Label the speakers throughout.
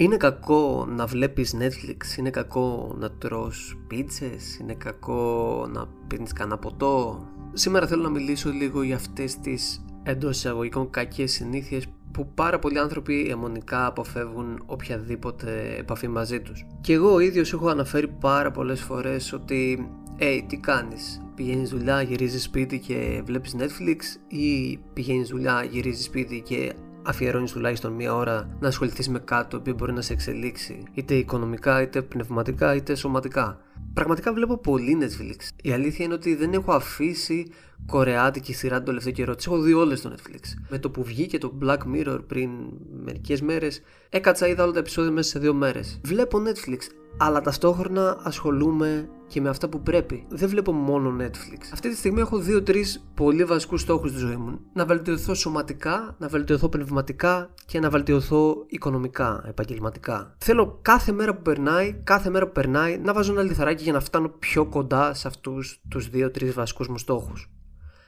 Speaker 1: Είναι κακό να βλέπεις Netflix, είναι κακό να τρως πίτσες, είναι κακό να πίνεις κανένα ποτό. Σήμερα θέλω να μιλήσω λίγο για αυτές τις εντός εισαγωγικών κακές συνήθειες που πάρα πολλοί άνθρωποι αιμονικά αποφεύγουν οποιαδήποτε επαφή μαζί τους. Και εγώ ο ίδιος έχω αναφέρει πάρα πολλές φορές ότι «Hey, τι κάνεις, πηγαίνεις δουλειά, γυρίζεις σπίτι και βλέπεις Netflix» ή «Πηγαίνεις δουλειά, γυρίζεις σπίτι και αφιερώνεις τουλάχιστον μία ώρα να ασχοληθείς με κάτι το οποίο μπορεί να σε εξελίξει, είτε οικονομικά, είτε πνευματικά, είτε σωματικά. Πραγματικά βλέπω πολύ Netflix. Η αλήθεια είναι ότι δεν έχω αφήσει κορεάτικη σειρά τον τελευταίο καιρό. Τις έχω δει όλες στο Netflix. Με το που βγήκε το Black Mirror πριν μερικές μέρες, έκατσα είδα όλα τα επεισόδια μέσα σε δύο μέρες. Βλέπω Netflix αλλά ταυτόχρονα ασχολούμαι και με αυτά που πρέπει. Δεν βλέπω μόνο Netflix. Αυτή τη στιγμή έχω δύο-τρεις πολύ βασικούς στόχους στη ζωή μου. Να βελτιωθώ σωματικά, να βελτιωθώ πνευματικά και να βελτιωθώ οικονομικά, επαγγελματικά. Θέλω κάθε μέρα που περνάει, κάθε μέρα που περνάει, να βάζω ένα λιθαράκι για να φτάνω πιο κοντά σε αυτούς τους δύο-τρεις βασικούς μου στόχους.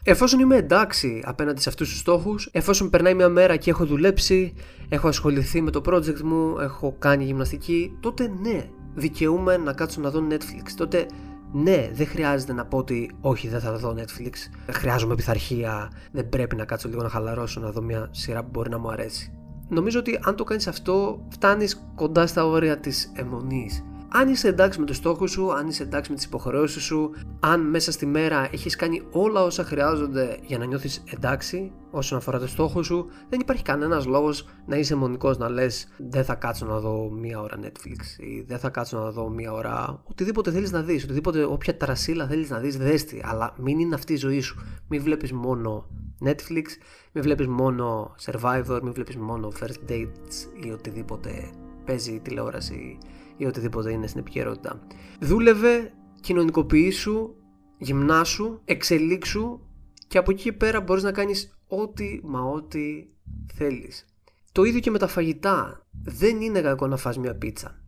Speaker 1: Εφόσον είμαι εντάξει απέναντι σε αυτούς τους στόχους, εφόσον περνάει μια μέρα και έχω δουλέψει, έχω ασχοληθεί με το project μου, έχω κάνει γυμναστική, τότε ναι, δικαιούμαι να κάτσω να δω Netflix. Τότε ναι, δεν χρειάζεται να πω ότι όχι, δεν θα δω Netflix. Χρειάζομαι πειθαρχία. Δεν πρέπει να κάτσω λίγο να χαλαρώσω να δω μια σειρά που μπορεί να μου αρέσει. Νομίζω ότι αν το κάνεις αυτό, φτάνεις κοντά στα όρια της αιμονής αν είσαι εντάξει με το στόχο σου, αν είσαι εντάξει με τις υποχρεώσεις σου, αν μέσα στη μέρα έχεις κάνει όλα όσα χρειάζονται για να νιώθεις εντάξει όσον αφορά το στόχο σου, δεν υπάρχει κανένας λόγος να είσαι μονικός να λες δεν θα κάτσω να δω μία ώρα Netflix ή δεν θα κάτσω να δω μία ώρα οτιδήποτε θέλεις να δεις, οτιδήποτε όποια τρασίλα θέλεις να δεις δέστη, αλλά μην είναι αυτή η ζωή σου, μην βλέπεις μόνο Netflix, μην βλέπεις μόνο Survivor, μην βλέπεις μόνο First Dates ή οτιδήποτε παίζει τηλεόραση ή οτιδήποτε είναι στην επικαιρότητα. Δούλευε, κοινωνικοποιήσου, γυμνάσου, εξελίξου και από εκεί και πέρα μπορείς να κάνεις ό,τι μα ό,τι θέλεις. Το ίδιο και με τα φαγητά. Δεν είναι κακό να φας μια πίτσα.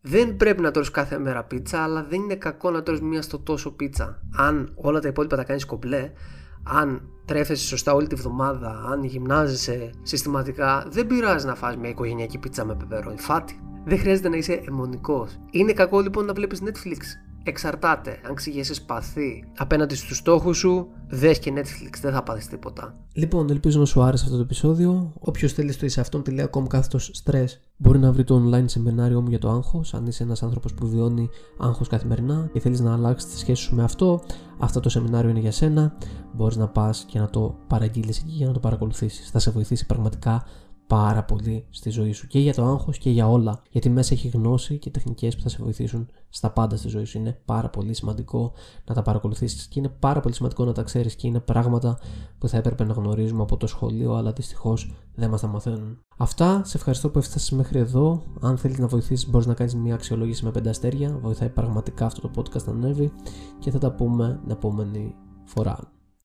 Speaker 1: Δεν πρέπει να τρως κάθε μέρα πίτσα, αλλά δεν είναι κακό να τρως μία στο τόσο πίτσα. Αν όλα τα υπόλοιπα τα κάνεις κομπλέ, αν τρέφεσαι σωστά όλη τη βδομάδα, αν γυμνάζεσαι συστηματικά, δεν πειράζει να φας μια οικογενειακή πίτσα με πεπερόνι. Φάτη. Δεν χρειάζεται να είσαι αιμονικός. Είναι κακό λοιπόν να βλέπεις Netflix. Εξαρτάται. Αν ξηγέσαι σπαθί απέναντι στους στόχους σου, δες και Netflix. Δεν θα πάθεις τίποτα.
Speaker 2: Λοιπόν, ελπίζω να σου άρεσε αυτό το επεισόδιο. Όποιος θέλεις στο εισαυτόν.com κάθετος stress μπορεί να βρει το online σεμινάριό μου για το άγχος. Αν είσαι ένας άνθρωπος που βιώνει άγχος καθημερινά και θέλεις να αλλάξεις τη σχέση σου με αυτό, αυτό το σεμινάριο είναι για σένα. Μπορείς να πας και να το παραγγείλεις εκεί για να το παρακολουθήσεις. Θα σε βοηθήσει πραγματικά πάρα πολύ στη ζωή σου και για το άγχος και για όλα. Γιατί μέσα έχει γνώση και τεχνικές που θα σε βοηθήσουν στα πάντα στη ζωή σου. Είναι πάρα πολύ σημαντικό να τα παρακολουθήσεις και είναι πάρα πολύ σημαντικό να τα ξέρεις και είναι πράγματα που θα έπρεπε να γνωρίζουμε από το σχολείο αλλά δυστυχώς δεν μας τα μαθαίνουν. Αυτά, σε ευχαριστώ που έφτασες μέχρι εδώ. Αν θέλεις να βοηθήσεις μπορείς να κάνεις μια αξιολόγηση με 5 αστέρια. Βοηθάει πραγματικά αυτό το podcast να ανέβει και θα τα πούμε την επόμενη φορά